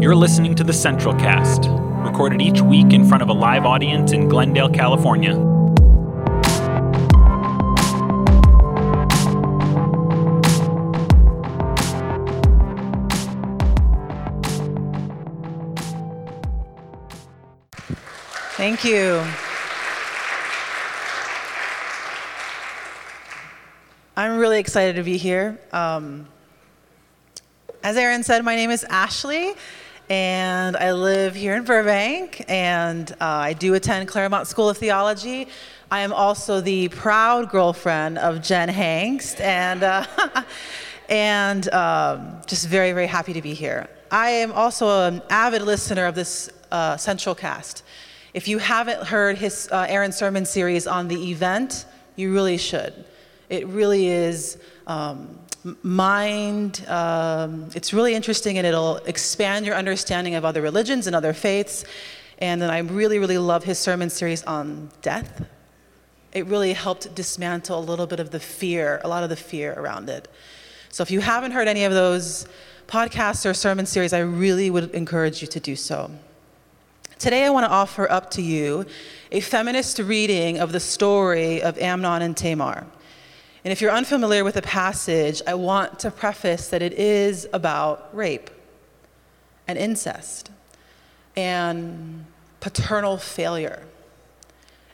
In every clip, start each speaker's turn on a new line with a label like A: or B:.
A: You're listening to the Central Cast, recorded each week in front of a live audience in Glendale, California.
B: Thank you. I'm really excited to be here. Um, as Aaron said, my name is Ashley, and I live here in Burbank, and uh, I do attend Claremont School of Theology. I am also the proud girlfriend of Jen Hangst, and, uh, and um, just very, very happy to be here. I am also an avid listener of this uh, Central Cast. If you haven't heard his uh, Aaron sermon series on the event, you really should. It really is um, mind, um, it's really interesting and it'll expand your understanding of other religions and other faiths. And then I really, really love his sermon series on death. It really helped dismantle a little bit of the fear, a lot of the fear around it. So if you haven't heard any of those podcasts or sermon series, I really would encourage you to do so. Today, I want to offer up to you a feminist reading of the story of Amnon and Tamar. And if you're unfamiliar with the passage, I want to preface that it is about rape and incest and paternal failure.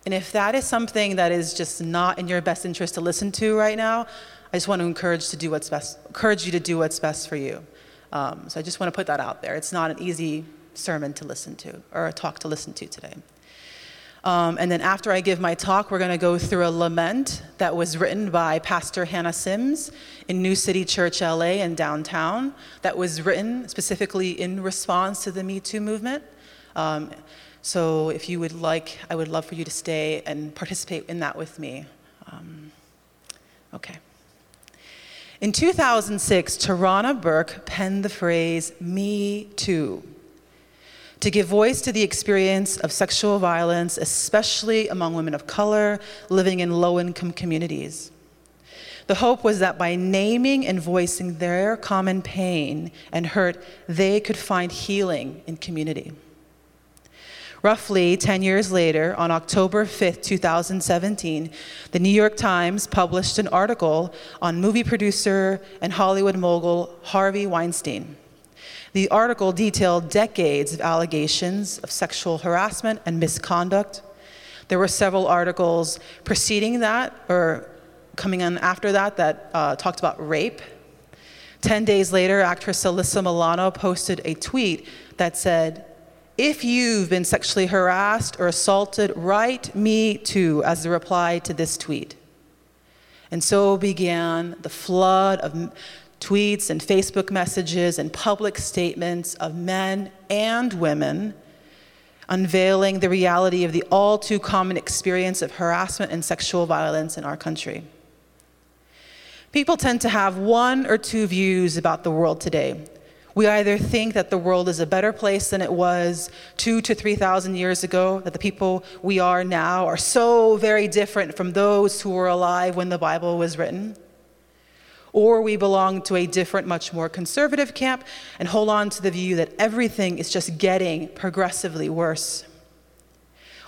B: And if that is something that is just not in your best interest to listen to right now, I just want to encourage to do what's best, encourage you to do what's best for you. Um, so I just want to put that out there. It's not an easy sermon to listen to or a talk to listen to today. Um, and then after I give my talk, we're going to go through a lament that was written by Pastor Hannah Sims in New City Church LA in downtown, that was written specifically in response to the Me Too movement. Um, so if you would like, I would love for you to stay and participate in that with me. Um, okay. In 2006, Tarana Burke penned the phrase, Me Too to give voice to the experience of sexual violence, especially among women of color living in low income communities. The hope was that by naming and voicing their common pain and hurt, they could find healing in community. Roughly 10 years later, on October 5, 2017, the New York Times published an article on movie producer and Hollywood mogul Harvey Weinstein. The article detailed decades of allegations of sexual harassment and misconduct. There were several articles preceding that or coming in after that that uh, talked about rape. Ten days later, actress Alyssa Milano posted a tweet that said, If you've been sexually harassed or assaulted, write me too as the reply to this tweet. And so began the flood of tweets and Facebook messages and public statements of men and women unveiling the reality of the all too common experience of harassment and sexual violence in our country. People tend to have one or two views about the world today. We either think that the world is a better place than it was two to 3,000 years ago, that the people we are now are so very different from those who were alive when the Bible was written or we belong to a different, much more conservative camp and hold on to the view that everything is just getting progressively worse.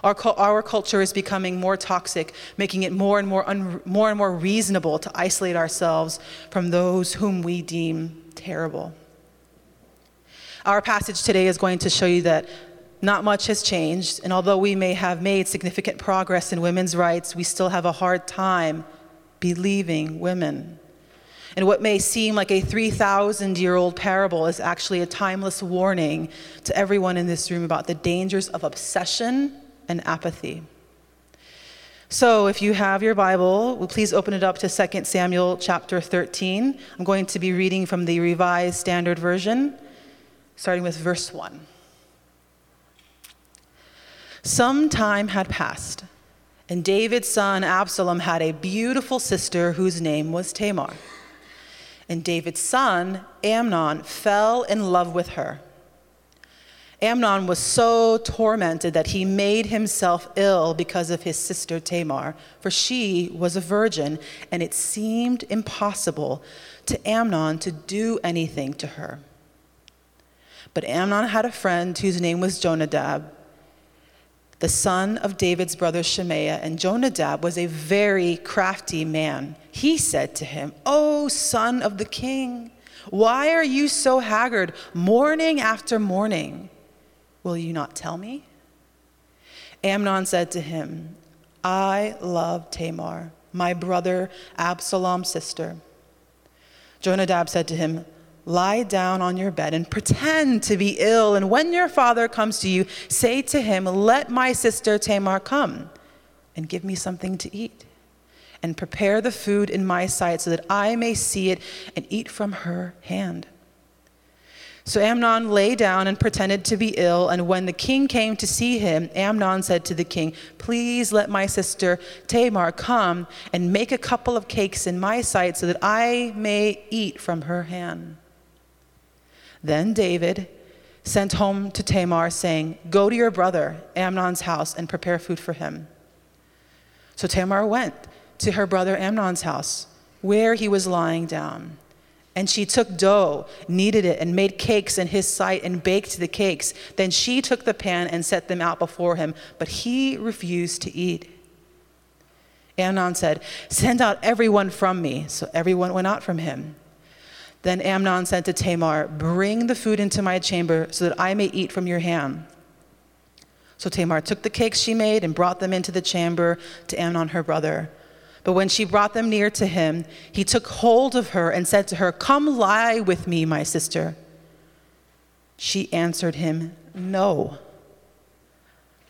B: Our, our culture is becoming more toxic, making it more and more, un, more and more reasonable to isolate ourselves from those whom we deem terrible. Our passage today is going to show you that not much has changed, and although we may have made significant progress in women's rights, we still have a hard time believing women. And what may seem like a 3,000 year old parable is actually a timeless warning to everyone in this room about the dangers of obsession and apathy. So, if you have your Bible, please open it up to 2 Samuel chapter 13. I'm going to be reading from the Revised Standard Version, starting with verse 1. Some time had passed, and David's son Absalom had a beautiful sister whose name was Tamar. And David's son, Amnon, fell in love with her. Amnon was so tormented that he made himself ill because of his sister Tamar, for she was a virgin, and it seemed impossible to Amnon to do anything to her. But Amnon had a friend whose name was Jonadab, the son of David's brother Shemaiah, and Jonadab was a very crafty man. He said to him, O son of the king, why are you so haggard morning after morning? Will you not tell me? Amnon said to him, I love Tamar, my brother Absalom's sister. Jonadab said to him, Lie down on your bed and pretend to be ill. And when your father comes to you, say to him, Let my sister Tamar come and give me something to eat. And prepare the food in my sight so that I may see it and eat from her hand. So Amnon lay down and pretended to be ill. And when the king came to see him, Amnon said to the king, Please let my sister Tamar come and make a couple of cakes in my sight so that I may eat from her hand. Then David sent home to Tamar, saying, Go to your brother Amnon's house and prepare food for him. So Tamar went to her brother Amnon's house, where he was lying down. And she took dough, kneaded it, and made cakes in his sight and baked the cakes. Then she took the pan and set them out before him, but he refused to eat. Amnon said, Send out everyone from me. So everyone went out from him. Then Amnon said to Tamar, Bring the food into my chamber so that I may eat from your hand. So Tamar took the cakes she made and brought them into the chamber to Amnon her brother. But when she brought them near to him, he took hold of her and said to her, Come lie with me, my sister. She answered him, No.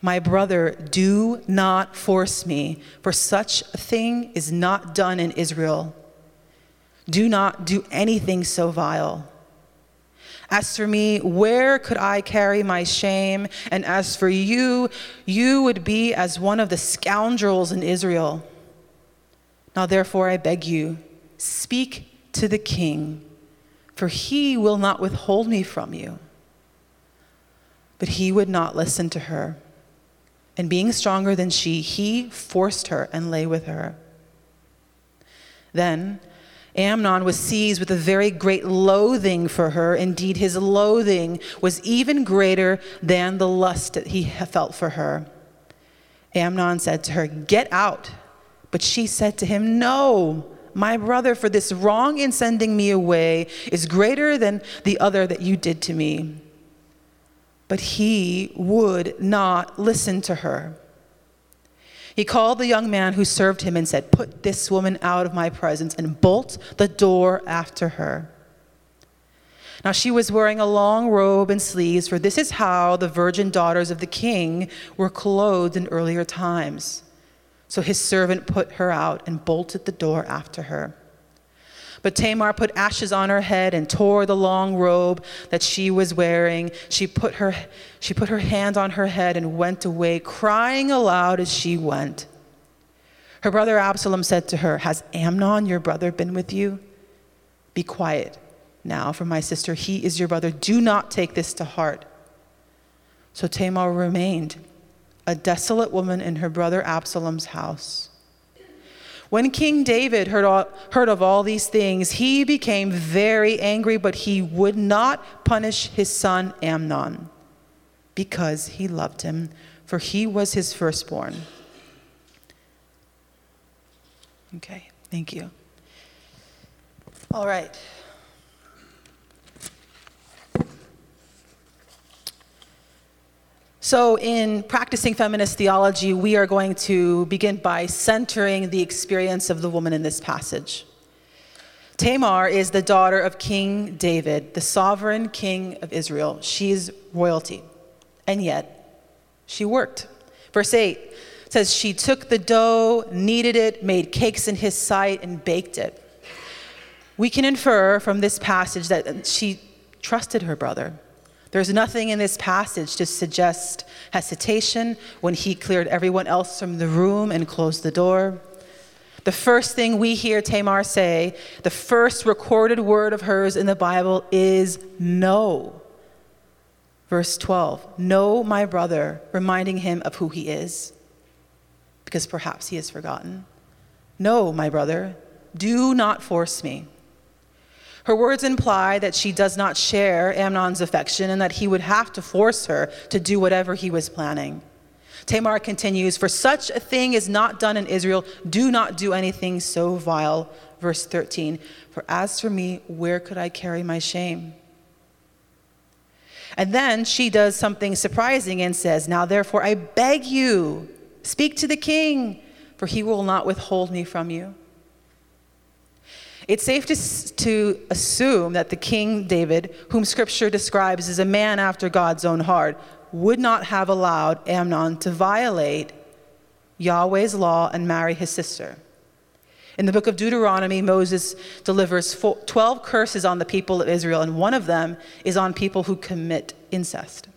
B: My brother, do not force me, for such a thing is not done in Israel. Do not do anything so vile. As for me, where could I carry my shame? And as for you, you would be as one of the scoundrels in Israel. Now, therefore, I beg you, speak to the king, for he will not withhold me from you. But he would not listen to her. And being stronger than she, he forced her and lay with her. Then Amnon was seized with a very great loathing for her. Indeed, his loathing was even greater than the lust that he felt for her. Amnon said to her, Get out but she said to him, No, my brother, for this wrong in sending me away is greater than the other that you did to me. But he would not listen to her. He called the young man who served him and said, Put this woman out of my presence and bolt the door after her. Now she was wearing a long robe and sleeves, for this is how the virgin daughters of the king were clothed in earlier times. So his servant put her out and bolted the door after her. But Tamar put ashes on her head and tore the long robe that she was wearing. She put her, she put her hand on her head and went away, crying aloud as she went. Her brother Absalom said to her, Has Amnon, your brother, been with you? Be quiet now, for my sister, he is your brother. Do not take this to heart. So Tamar remained a desolate woman in her brother Absalom's house. When King David heard, all, heard of all these things, he became very angry, but he would not punish his son Amnon because he loved him, for he was his firstborn. Okay, thank you. All right. So, in practicing feminist theology, we are going to begin by centering the experience of the woman in this passage. Tamar is the daughter of King David, the sovereign king of Israel. She's royalty, and yet she worked. Verse 8 says, She took the dough, kneaded it, made cakes in his sight, and baked it. We can infer from this passage that she trusted her brother. There's nothing in this passage to suggest hesitation when he cleared everyone else from the room and closed the door. The first thing we hear Tamar say, the first recorded word of hers in the Bible is no. Verse 12, know my brother, reminding him of who he is, because perhaps he has forgotten. No, my brother, do not force me. Her words imply that she does not share Amnon's affection and that he would have to force her to do whatever he was planning. Tamar continues, For such a thing is not done in Israel. Do not do anything so vile. Verse 13, For as for me, where could I carry my shame? And then she does something surprising and says, Now therefore I beg you, speak to the king, for he will not withhold me from you. It's safe to, to assume that the king David, whom scripture describes as a man after God's own heart, would not have allowed Amnon to violate Yahweh's law and marry his sister. In the book of Deuteronomy, Moses delivers 12 curses on the people of Israel, and one of them is on people who commit incest.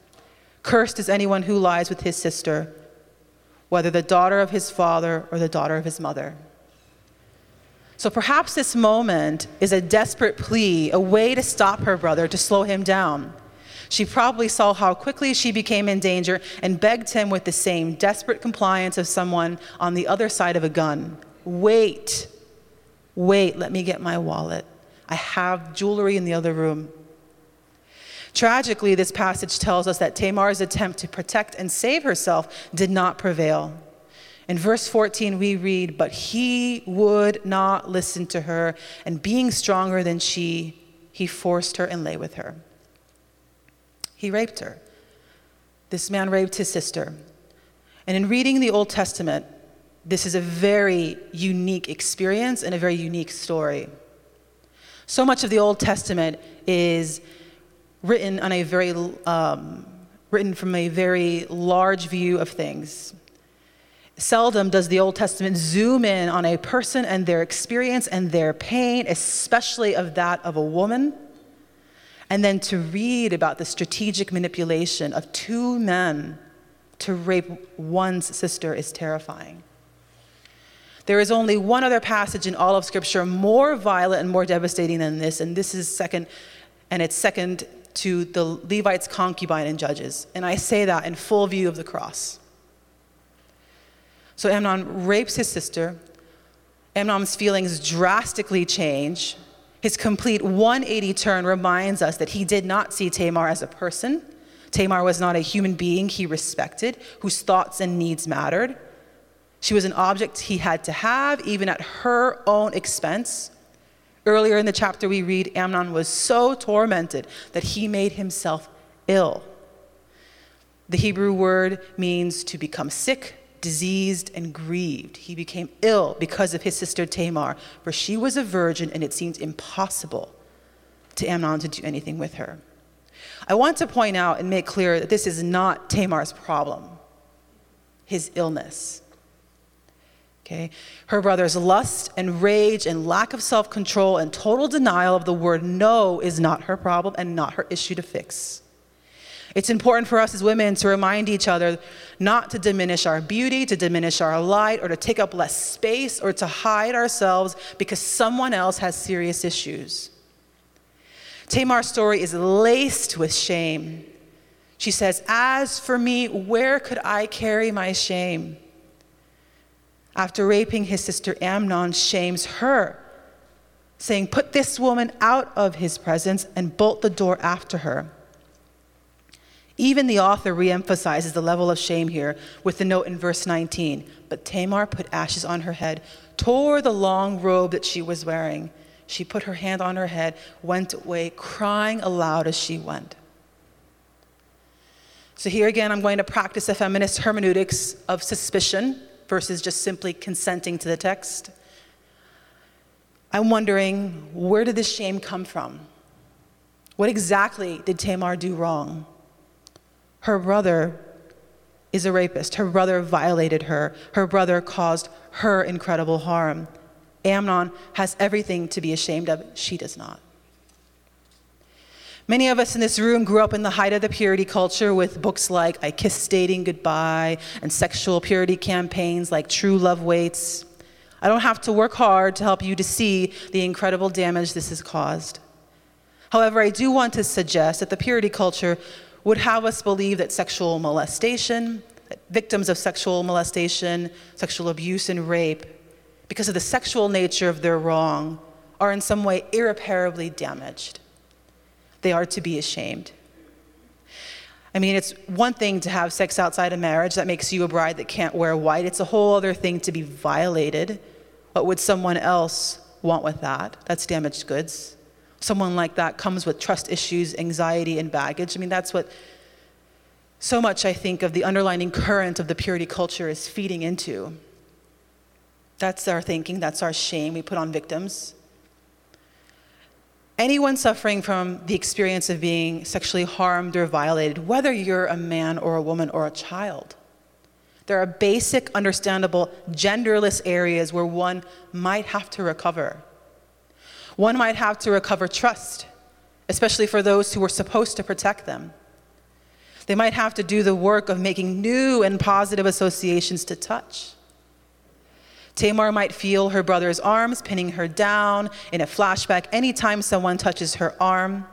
B: Cursed is anyone who lies with his sister, whether the daughter of his father or the daughter of his mother. So perhaps this moment is a desperate plea, a way to stop her brother, to slow him down. She probably saw how quickly she became in danger and begged him with the same desperate compliance of someone on the other side of a gun. Wait, wait, let me get my wallet. I have jewelry in the other room. Tragically, this passage tells us that Tamar's attempt to protect and save herself did not prevail. In verse 14, we read, But he would not listen to her, and being stronger than she, he forced her and lay with her. He raped her. This man raped his sister. And in reading the Old Testament, this is a very unique experience and a very unique story. So much of the Old Testament is written on a very um, written from a very large view of things. Seldom does the Old Testament zoom in on a person and their experience and their pain, especially of that of a woman. And then to read about the strategic manipulation of two men to rape one's sister is terrifying. There is only one other passage in all of Scripture more violent and more devastating than this, and this is second, and it's second to the Levite's concubine in Judges. And I say that in full view of the cross. So Amnon rapes his sister. Amnon's feelings drastically change. His complete 180 turn reminds us that he did not see Tamar as a person. Tamar was not a human being he respected, whose thoughts and needs mattered. She was an object he had to have, even at her own expense. Earlier in the chapter, we read Amnon was so tormented that he made himself ill. The Hebrew word means to become sick, diseased and grieved. He became ill because of his sister Tamar, for she was a virgin and it seemed impossible to Amnon to do anything with her. I want to point out and make clear that this is not Tamar's problem, his illness. Okay? Her brother's lust and rage and lack of self control and total denial of the word no is not her problem and not her issue to fix. It's important for us as women to remind each other not to diminish our beauty, to diminish our light, or to take up less space, or to hide ourselves because someone else has serious issues. Tamar's story is laced with shame. She says, As for me, where could I carry my shame? After raping his sister, Amnon shames her, saying, Put this woman out of his presence and bolt the door after her. Even the author reemphasizes the level of shame here with the note in verse 19. But Tamar put ashes on her head, tore the long robe that she was wearing. She put her hand on her head, went away, crying aloud as she went. So, here again, I'm going to practice a feminist hermeneutics of suspicion versus just simply consenting to the text. I'm wondering where did this shame come from? What exactly did Tamar do wrong? Her brother is a rapist. Her brother violated her. Her brother caused her incredible harm. Amnon has everything to be ashamed of. She does not. Many of us in this room grew up in the height of the purity culture with books like I Kissed Dating Goodbye and sexual purity campaigns like True Love Waits. I don't have to work hard to help you to see the incredible damage this has caused. However, I do want to suggest that the purity culture would have us believe that sexual molestation, victims of sexual molestation, sexual abuse, and rape, because of the sexual nature of their wrong, are in some way irreparably damaged. They are to be ashamed. I mean, it's one thing to have sex outside of marriage that makes you a bride that can't wear white. It's a whole other thing to be violated. What would someone else want with that? That's damaged goods. Someone like that comes with trust issues, anxiety, and baggage. I mean, that's what so much I think of the underlining current of the purity culture is feeding into. That's our thinking, that's our shame we put on victims. Anyone suffering from the experience of being sexually harmed or violated, whether you're a man or a woman or a child, there are basic, understandable, genderless areas where one might have to recover. One might have to recover trust, especially for those who were supposed to protect them. They might have to do the work of making new and positive associations to touch. Tamar might feel her brother's arms pinning her down in a flashback anytime someone touches her arm.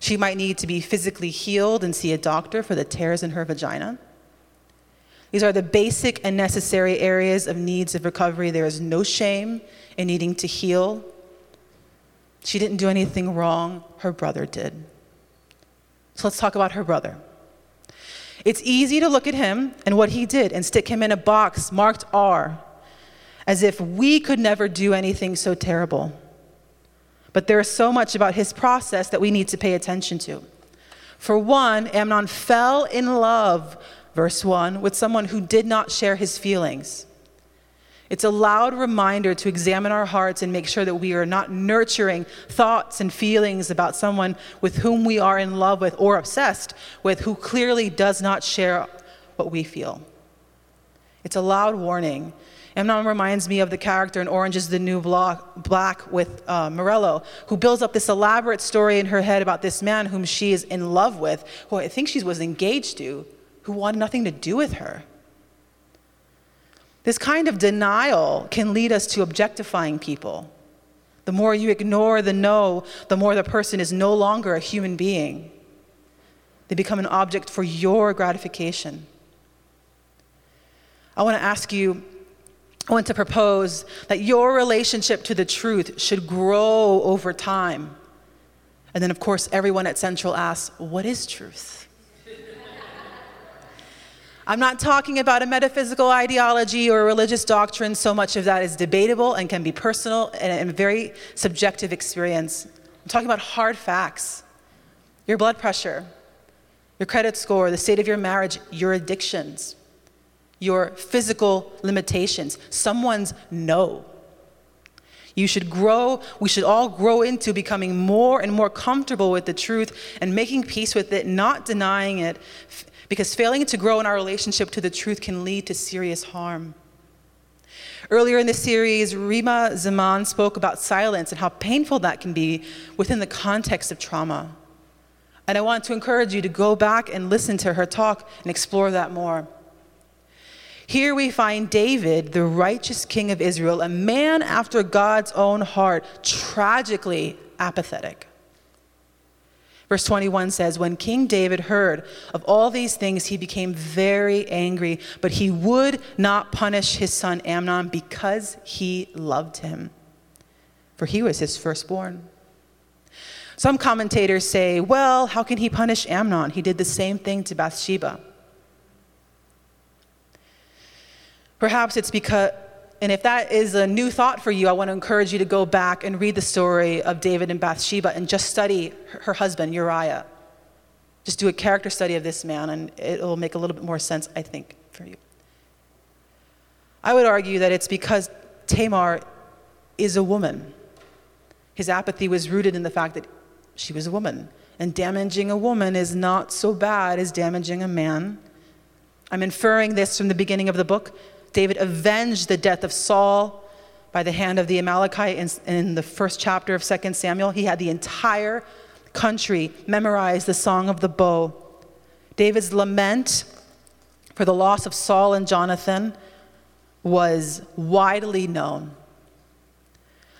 B: She might need to be physically healed and see a doctor for the tears in her vagina. These are the basic and necessary areas of needs of recovery. There is no shame in needing to heal. She didn't do anything wrong, her brother did. So let's talk about her brother. It's easy to look at him and what he did and stick him in a box marked R as if we could never do anything so terrible. But there is so much about his process that we need to pay attention to. For one, Amnon fell in love, verse 1, with someone who did not share his feelings. It's a loud reminder to examine our hearts and make sure that we are not nurturing thoughts and feelings about someone with whom we are in love with or obsessed with who clearly does not share what we feel. It's a loud warning Amnon reminds me of the character in Orange is the New Black with uh, Morello, who builds up this elaborate story in her head about this man whom she is in love with, who I think she was engaged to, who wanted nothing to do with her. This kind of denial can lead us to objectifying people. The more you ignore the no, the more the person is no longer a human being. They become an object for your gratification. I want to ask you I want to propose that your relationship to the truth should grow over time. And then, of course, everyone at Central asks, What is truth? I'm not talking about a metaphysical ideology or a religious doctrine. So much of that is debatable and can be personal and a very subjective experience. I'm talking about hard facts your blood pressure, your credit score, the state of your marriage, your addictions your physical limitations, someone's no. You should grow, we should all grow into becoming more and more comfortable with the truth and making peace with it, not denying it, because failing to grow in our relationship to the truth can lead to serious harm. Earlier in the series, Rima Zaman spoke about silence and how painful that can be within the context of trauma. And I want to encourage you to go back and listen to her talk and explore that more. Here we find David, the righteous king of Israel, a man after God's own heart, tragically apathetic. Verse 21 says, When King David heard of all these things, he became very angry, but he would not punish his son Amnon because he loved him, for he was his firstborn. Some commentators say, Well, how can he punish Amnon? He did the same thing to Bathsheba. Perhaps it's because, and if that is a new thought for you, I want to encourage you to go back and read the story of David and Bathsheba and just study her husband, Uriah. Just do a character study of this man, and it'll make a little bit more sense, I think, for you. I would argue that it's because Tamar is a woman. His apathy was rooted in the fact that she was a woman. And damaging a woman is not so bad as damaging a man. I'm inferring this from the beginning of the book David avenged the death of Saul by the hand of the Amalekite in, in the first chapter of 2 Samuel. He had the entire country memorize the song of the bow. David's lament for the loss of Saul and Jonathan was widely known.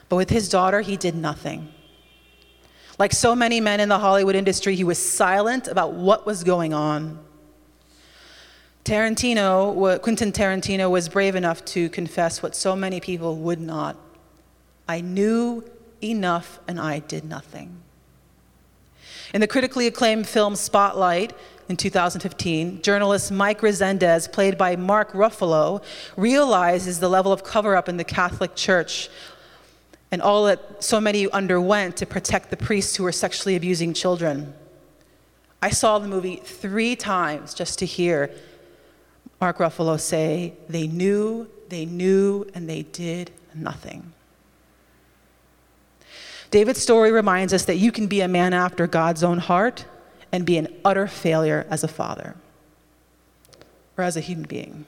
B: But with his daughter, he did nothing. Like so many men in the Hollywood industry, he was silent about what was going on. Tarantino, Quentin Tarantino was brave enough to confess what so many people would not. I knew enough and I did nothing. In the critically acclaimed film Spotlight in 2015, journalist Mike Rezendes, played by Mark Ruffalo, realizes the level of cover up in the Catholic Church and all that so many underwent to protect the priests who were sexually abusing children. I saw the movie three times just to hear Mark Ruffalo say, They knew, they knew, and they did nothing. David's story reminds us that you can be a man after God's own heart and be an utter failure as a father or as a human being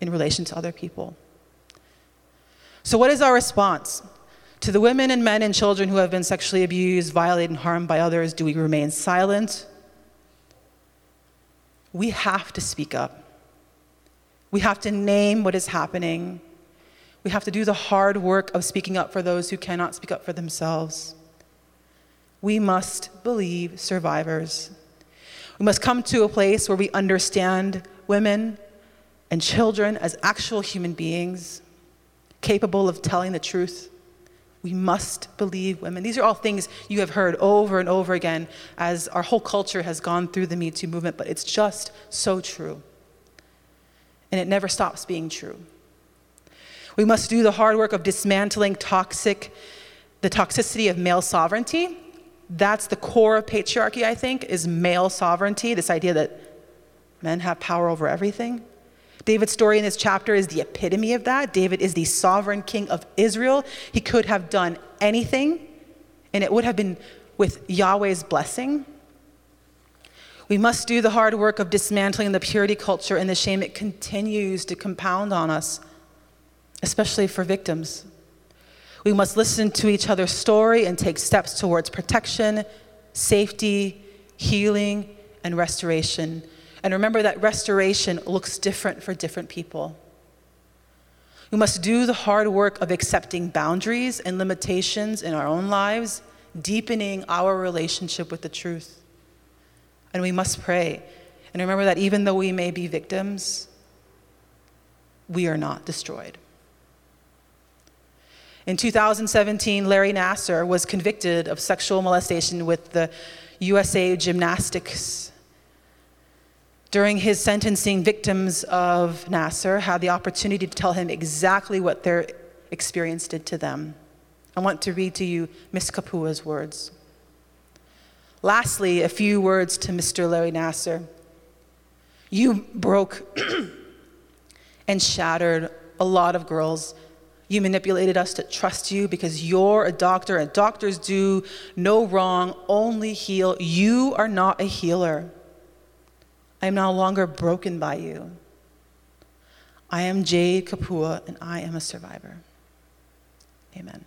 B: in relation to other people. So, what is our response? To the women and men and children who have been sexually abused, violated, and harmed by others, do we remain silent? We have to speak up. We have to name what is happening. We have to do the hard work of speaking up for those who cannot speak up for themselves. We must believe survivors. We must come to a place where we understand women and children as actual human beings capable of telling the truth we must believe women. These are all things you have heard over and over again as our whole culture has gone through the Me Too movement, but it's just so true. And it never stops being true. We must do the hard work of dismantling toxic, the toxicity of male sovereignty. That's the core of patriarchy, I think, is male sovereignty, this idea that men have power over everything. David's story in this chapter is the epitome of that. David is the sovereign king of Israel. He could have done anything, and it would have been with Yahweh's blessing. We must do the hard work of dismantling the purity culture and the shame it continues to compound on us, especially for victims. We must listen to each other's story and take steps towards protection, safety, healing, and restoration and remember that restoration looks different for different people. We must do the hard work of accepting boundaries and limitations in our own lives, deepening our relationship with the truth. And we must pray. And remember that even though we may be victims, we are not destroyed. In 2017, Larry Nassar was convicted of sexual molestation with the USA Gymnastics during his sentencing, victims of Nassar had the opportunity to tell him exactly what their experience did to them. I want to read to you Miss Capua's words. Lastly, a few words to Mr. Larry Nassar. You broke and shattered a lot of girls. You manipulated us to trust you because you're a doctor and doctors do no wrong, only heal. You are not a healer. I am no longer broken by you. I am Jade Capua, and I am a survivor. Amen.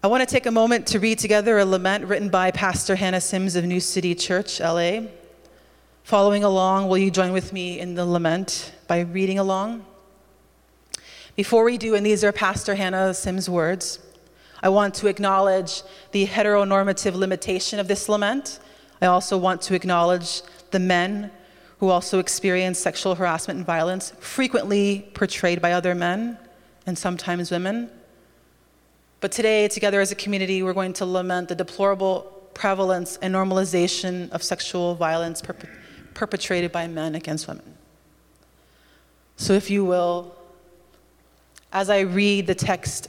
B: I want to take a moment to read together a lament written by Pastor Hannah Sims of New City Church, LA. Following along, will you join with me in the lament by reading along? Before we do, and these are Pastor Hannah Sims' words, I want to acknowledge the heteronormative limitation of this lament I also want to acknowledge the men who also experience sexual harassment and violence, frequently portrayed by other men and sometimes women. But today, together as a community, we're going to lament the deplorable prevalence and normalization of sexual violence perp- perpetrated by men against women. So, if you will, as I read the text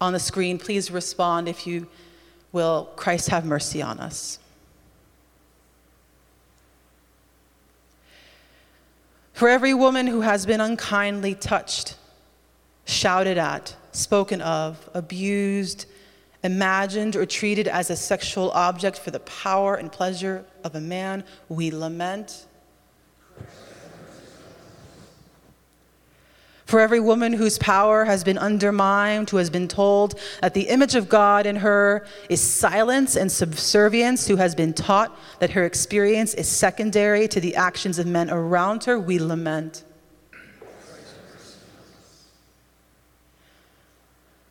B: on the screen, please respond, if you will, Christ have mercy on us. For every woman who has been unkindly touched, shouted at, spoken of, abused, imagined, or treated as a sexual object for the power and pleasure of a man, we lament For every woman whose power has been undermined, who has been told that the image of God in her is silence and subservience, who has been taught that her experience is secondary to the actions of men around her, we lament.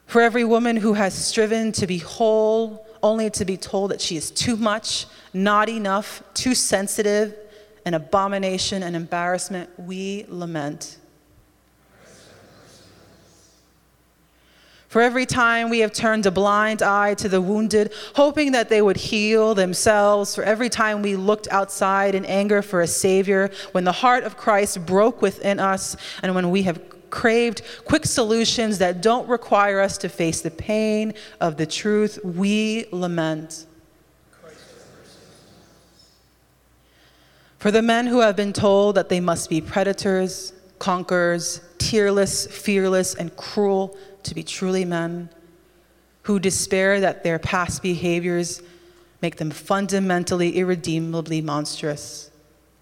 B: For every woman who has striven to be whole, only to be told that she is too much, not enough, too sensitive, an abomination and embarrassment, we lament. For every time we have turned a blind eye to the wounded, hoping that they would heal themselves, for every time we looked outside in anger for a Savior, when the heart of Christ broke within us, and when we have craved quick solutions that don't require us to face the pain of the truth, we lament. For the men who have been told that they must be predators, conquerors, tearless, fearless, and cruel to be truly men, who despair that their past behaviors make them fundamentally, irredeemably monstrous.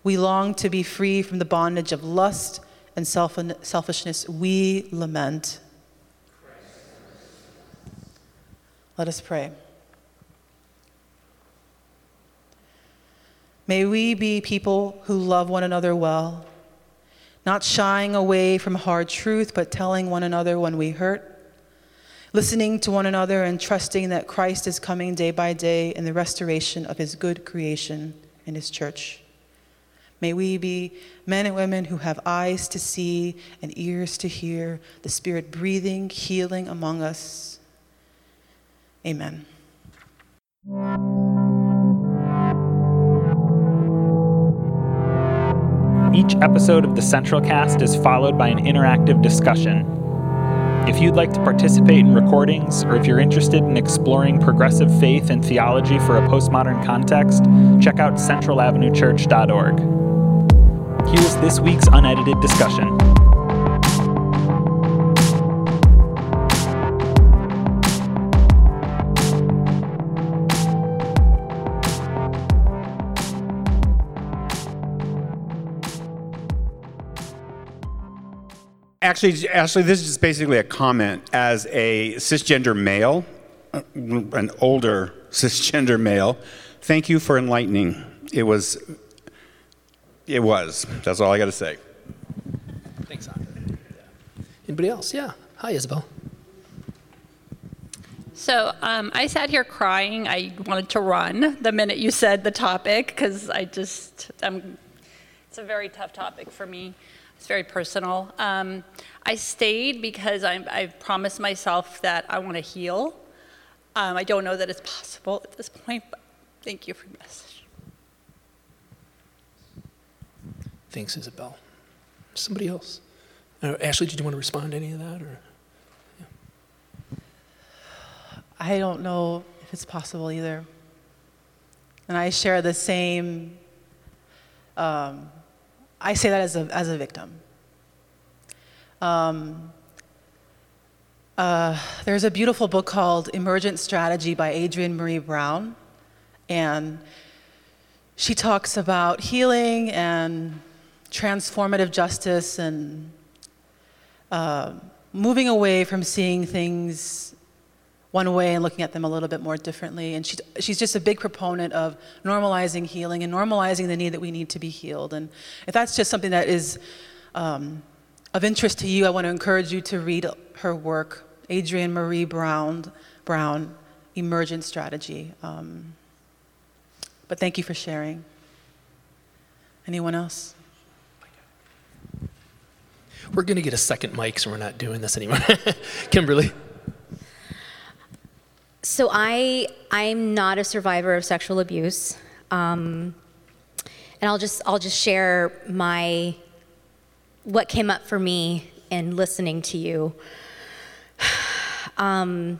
B: We long to be free from the bondage of lust and selfishness. We lament. Let us pray. May we be people who love one another well not shying away from hard truth, but telling one another when we hurt, listening to one another and trusting that Christ is coming day by day in the restoration of his good creation in his church. May we be men and women who have eyes to see and ears to hear, the Spirit breathing, healing among us. Amen.
A: Each episode of the Central Cast is followed by an interactive discussion. If you'd like to participate in recordings, or if you're interested in exploring progressive faith and theology for a postmodern context, check out centralavenuechurch.org. Here's this week's unedited discussion.
C: Actually, actually, this is just basically a comment. As a cisgender male, uh, an older cisgender male, thank you for enlightening. It was, it was. That's all I got to say.
D: Thanks, Andre. Anybody else? Yeah. Hi, Isabel.
E: So um, I sat here crying. I wanted to run the minute you said the topic because I just, I'm, it's a very tough topic for me. It's very personal. Um, I stayed because I, I've promised myself that I want to heal. Um, I don't know that it's possible at this point, but thank you for your message.
D: Thanks, Isabel. Somebody else? Uh, Ashley, did you want to respond to any of that? Or?
B: Yeah. I don't know if it's possible either. And I share the same um, I say that as a, as a victim. Um, uh, there's a beautiful book called Emergent Strategy by Adrienne Maree Brown. And she talks about healing and transformative justice and uh, moving away from seeing things one way and looking at them a little bit more differently. And she's, she's just a big proponent of normalizing healing and normalizing the need that we need to be healed. And if that's just something that is um, of interest to you, I want to encourage you to read her work, Adrienne Maree Brown, Brown Emergent Strategy. Um, but thank you for sharing. Anyone else?
D: We're going to get a second mic, so we're not doing this anymore. Kimberly.
F: So I I'm not a survivor of sexual abuse, um, and I'll just I'll just share my what came up for me in listening to you. Um,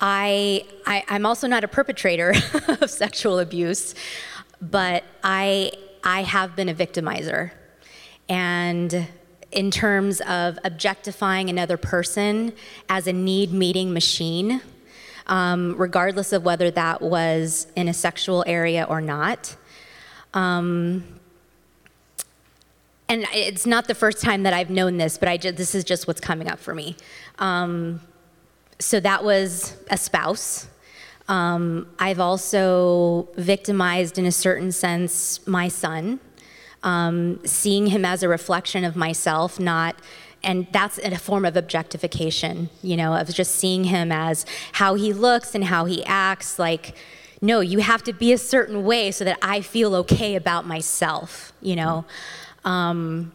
F: I, I I'm also not a perpetrator of sexual abuse, but I I have been a victimizer, and in terms of objectifying another person as a need meeting machine, um, regardless of whether that was in a sexual area or not. Um, and it's not the first time that I've known this, but I just, this is just what's coming up for me. Um, so that was a spouse. Um, I've also victimized, in a certain sense, my son um, seeing him as a reflection of myself, not and that's a form of objectification, you know, of just seeing him as how he looks and how he acts. Like, no, you have to be a certain way so that I feel okay about myself, you know. Um,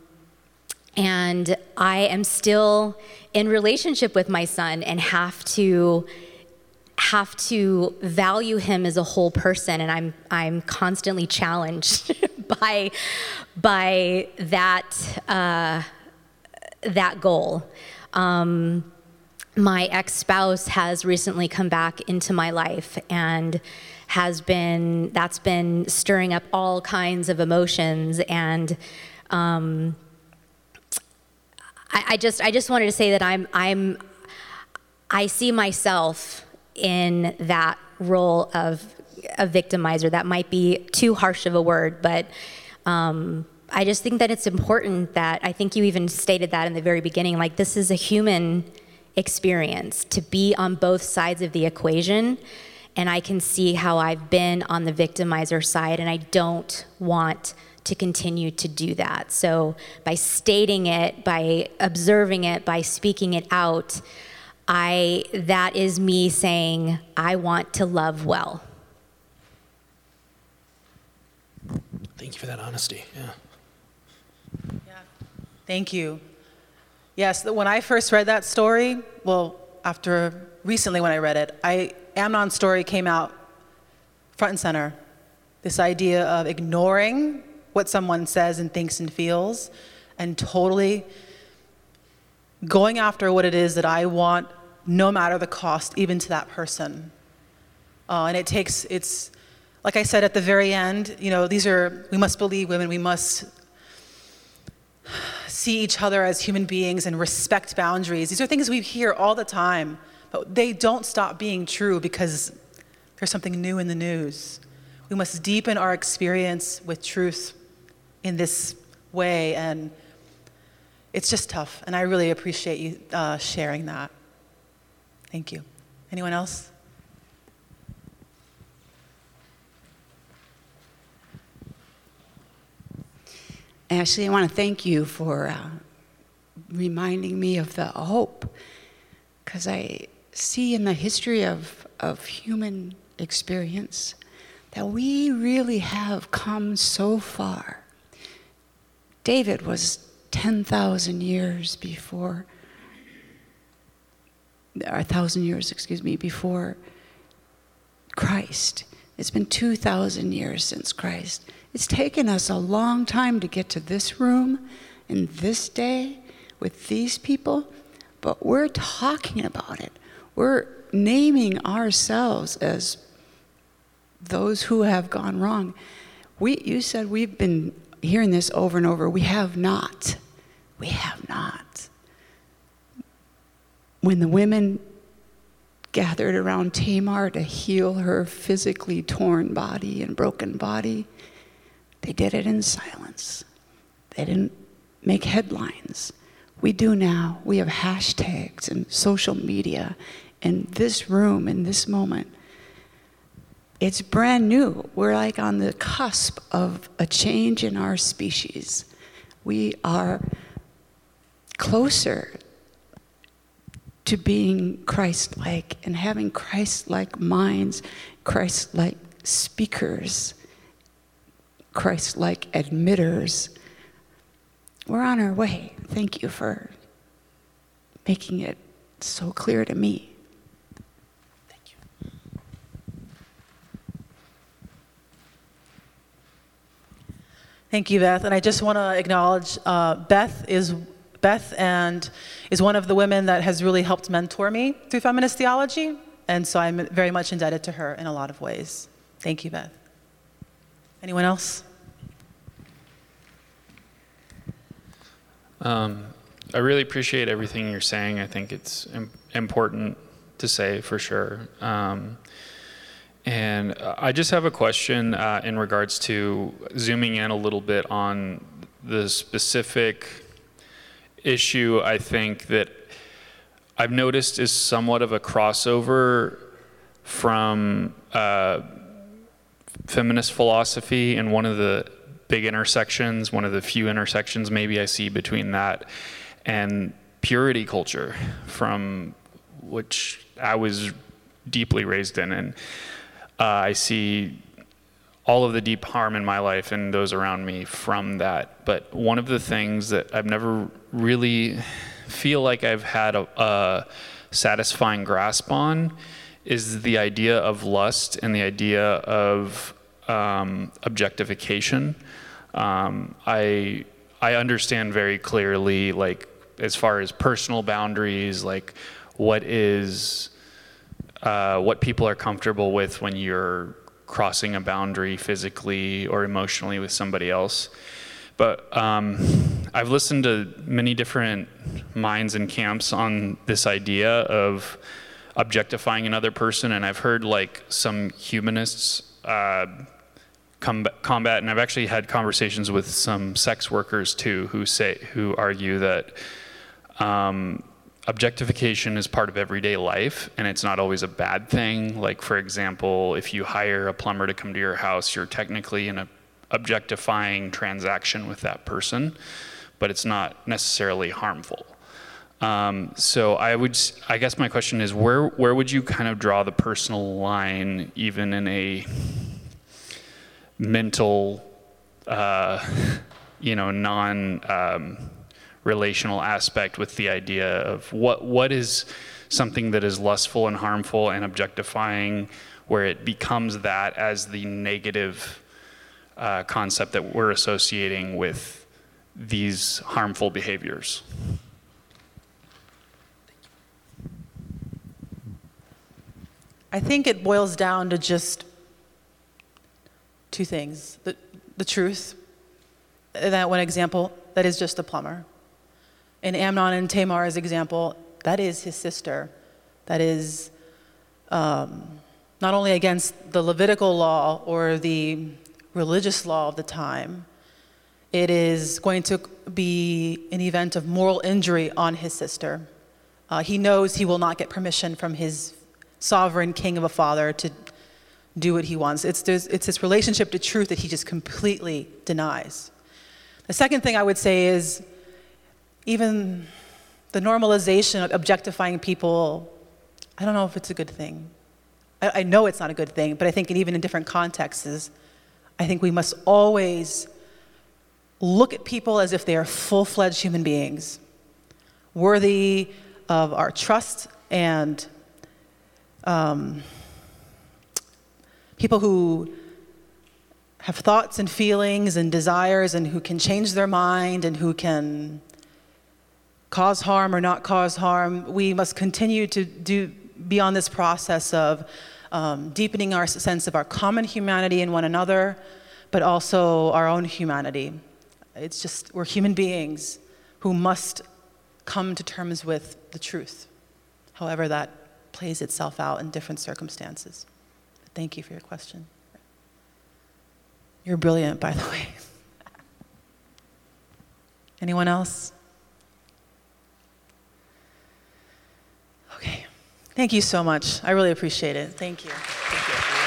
F: and I am still in relationship with my son and have to have to value him as a whole person and i'm i'm constantly challenged by by that uh, that goal. Um, my ex-spouse has recently come back into my life and has been that's been stirring up all kinds of emotions and um, I, I just I just wanted to say that I'm I'm I see myself in that role of a victimizer. That might be too harsh of a word, but um, I just think that it's important that I think you even stated that in the very beginning. Like this is a human experience to be on both sides of the equation. And I can see how I've been on the victimizer side, and I don't want to continue to do that. So, by stating it, by observing it, by speaking it out, I that is me saying I want to love well.
D: Thank you for that honesty. Yeah. Yeah.
B: Thank you. Yes, when I first read that story, well, after recently when I read it, I Amnon's story came out front and center. This idea of ignoring what someone says and thinks and feels and totally going after what it is that I want, no matter the cost, even to that person. Uh, and it takes, it's, like I said at the very end, you know, these are, we must believe women, we must see each other as human beings and respect boundaries. These are things we hear all the time, but they don't stop being true because there's something new in the news. We must deepen our experience with truth in this way, and it's just tough. And I really appreciate you uh, sharing that. Thank you. Anyone else?
G: Ashley, I want to thank you for uh, reminding me of the hope, because I see in the history of, of human experience that we really have come so far. David was 10,000 years before, or 1,000 years, excuse me, before Christ. It's been 2,000 years since Christ. It's taken us a long time to get to this room in this day with these people, but we're talking about it. We're naming ourselves as those who have gone wrong. We, you said we've been hearing this over and over. We have not. We have not. When the women gathered around Tamar to heal her physically torn body and broken body, they did it in silence. They didn't make headlines. We do now. We have hashtags and social media in this room, in this moment. It's brand new. We're like on the cusp of a change in our species. We are closer to being Christ like and having Christ like minds, Christ like speakers, Christ like admitters. We're on our way. Thank you for making it so clear to me.
D: Thank you.
B: Thank you, Beth. And I just want to acknowledge uh, Beth is Beth and is one of the women that has really helped mentor me through feminist theology, and so I'm very much indebted to her in a lot of ways. Thank you, Beth. Anyone else?
H: Um, I really appreciate everything you're saying. I think it's Im- important to say for sure. Um, and I just have a question uh, in regards to zooming in a little bit on the specific issue I think that I've noticed is somewhat of a crossover from uh, feminist philosophy and one of the big intersections, one of the few intersections maybe I see between that and purity culture, from which I was deeply raised in. And uh, I see all of the deep harm in my life and those around me from that. But one of the things that I've never really feel like I've had a, a satisfying grasp on is the idea of lust and the idea of um, objectification. Um, I I understand very clearly, like as far as personal boundaries, like what is uh, what people are comfortable with when you're crossing a boundary physically or emotionally with somebody else. But um, I've listened to many different minds and camps on this idea of objectifying another person, and I've heard like some humanists uh, combat, combat, and I've actually had conversations with some sex workers too, who say who argue that um, objectification is part of everyday life, and it's not always a bad thing. Like for example, if you hire a plumber to come to your house, you're technically in a objectifying transaction with that person, but it's not necessarily harmful. Um, so I would, I guess my question is, where where would you kind of draw the personal line, even in a mental, uh, you know, non um, relational aspect with the idea of what what is something that is lustful and harmful and objectifying, where it becomes that as the negative uh, concept that we're associating with these harmful behaviors.
B: I think it boils down to just two things the, the truth, that one example, that is just a plumber. In Amnon and Tamar's example, that is his sister. That is um, not only against the Levitical law or the religious law of the time, it is going to be an event of moral injury on his sister. Uh, he knows he will not get permission from his sovereign king of a father to do what he wants. It's, it's this relationship to truth that he just completely denies. The second thing I would say is even the normalization of objectifying people, I don't know if it's a good thing. I, I know it's not a good thing, but I think even in different contexts, I think we must always look at people as if they are full fledged human beings, worthy of our trust and um, people who have thoughts and feelings and desires and who can change their mind and who can cause harm or not cause harm. We must continue to do, be on this process of um, deepening our sense of our common humanity in one another, but also our own humanity. It's just, we're human beings who must come to terms with the truth, however that plays itself out in different circumstances. Thank you for your question. You're brilliant, by the way. Anyone else? Okay. Thank you so much. I really appreciate it. Thank you. Thank you.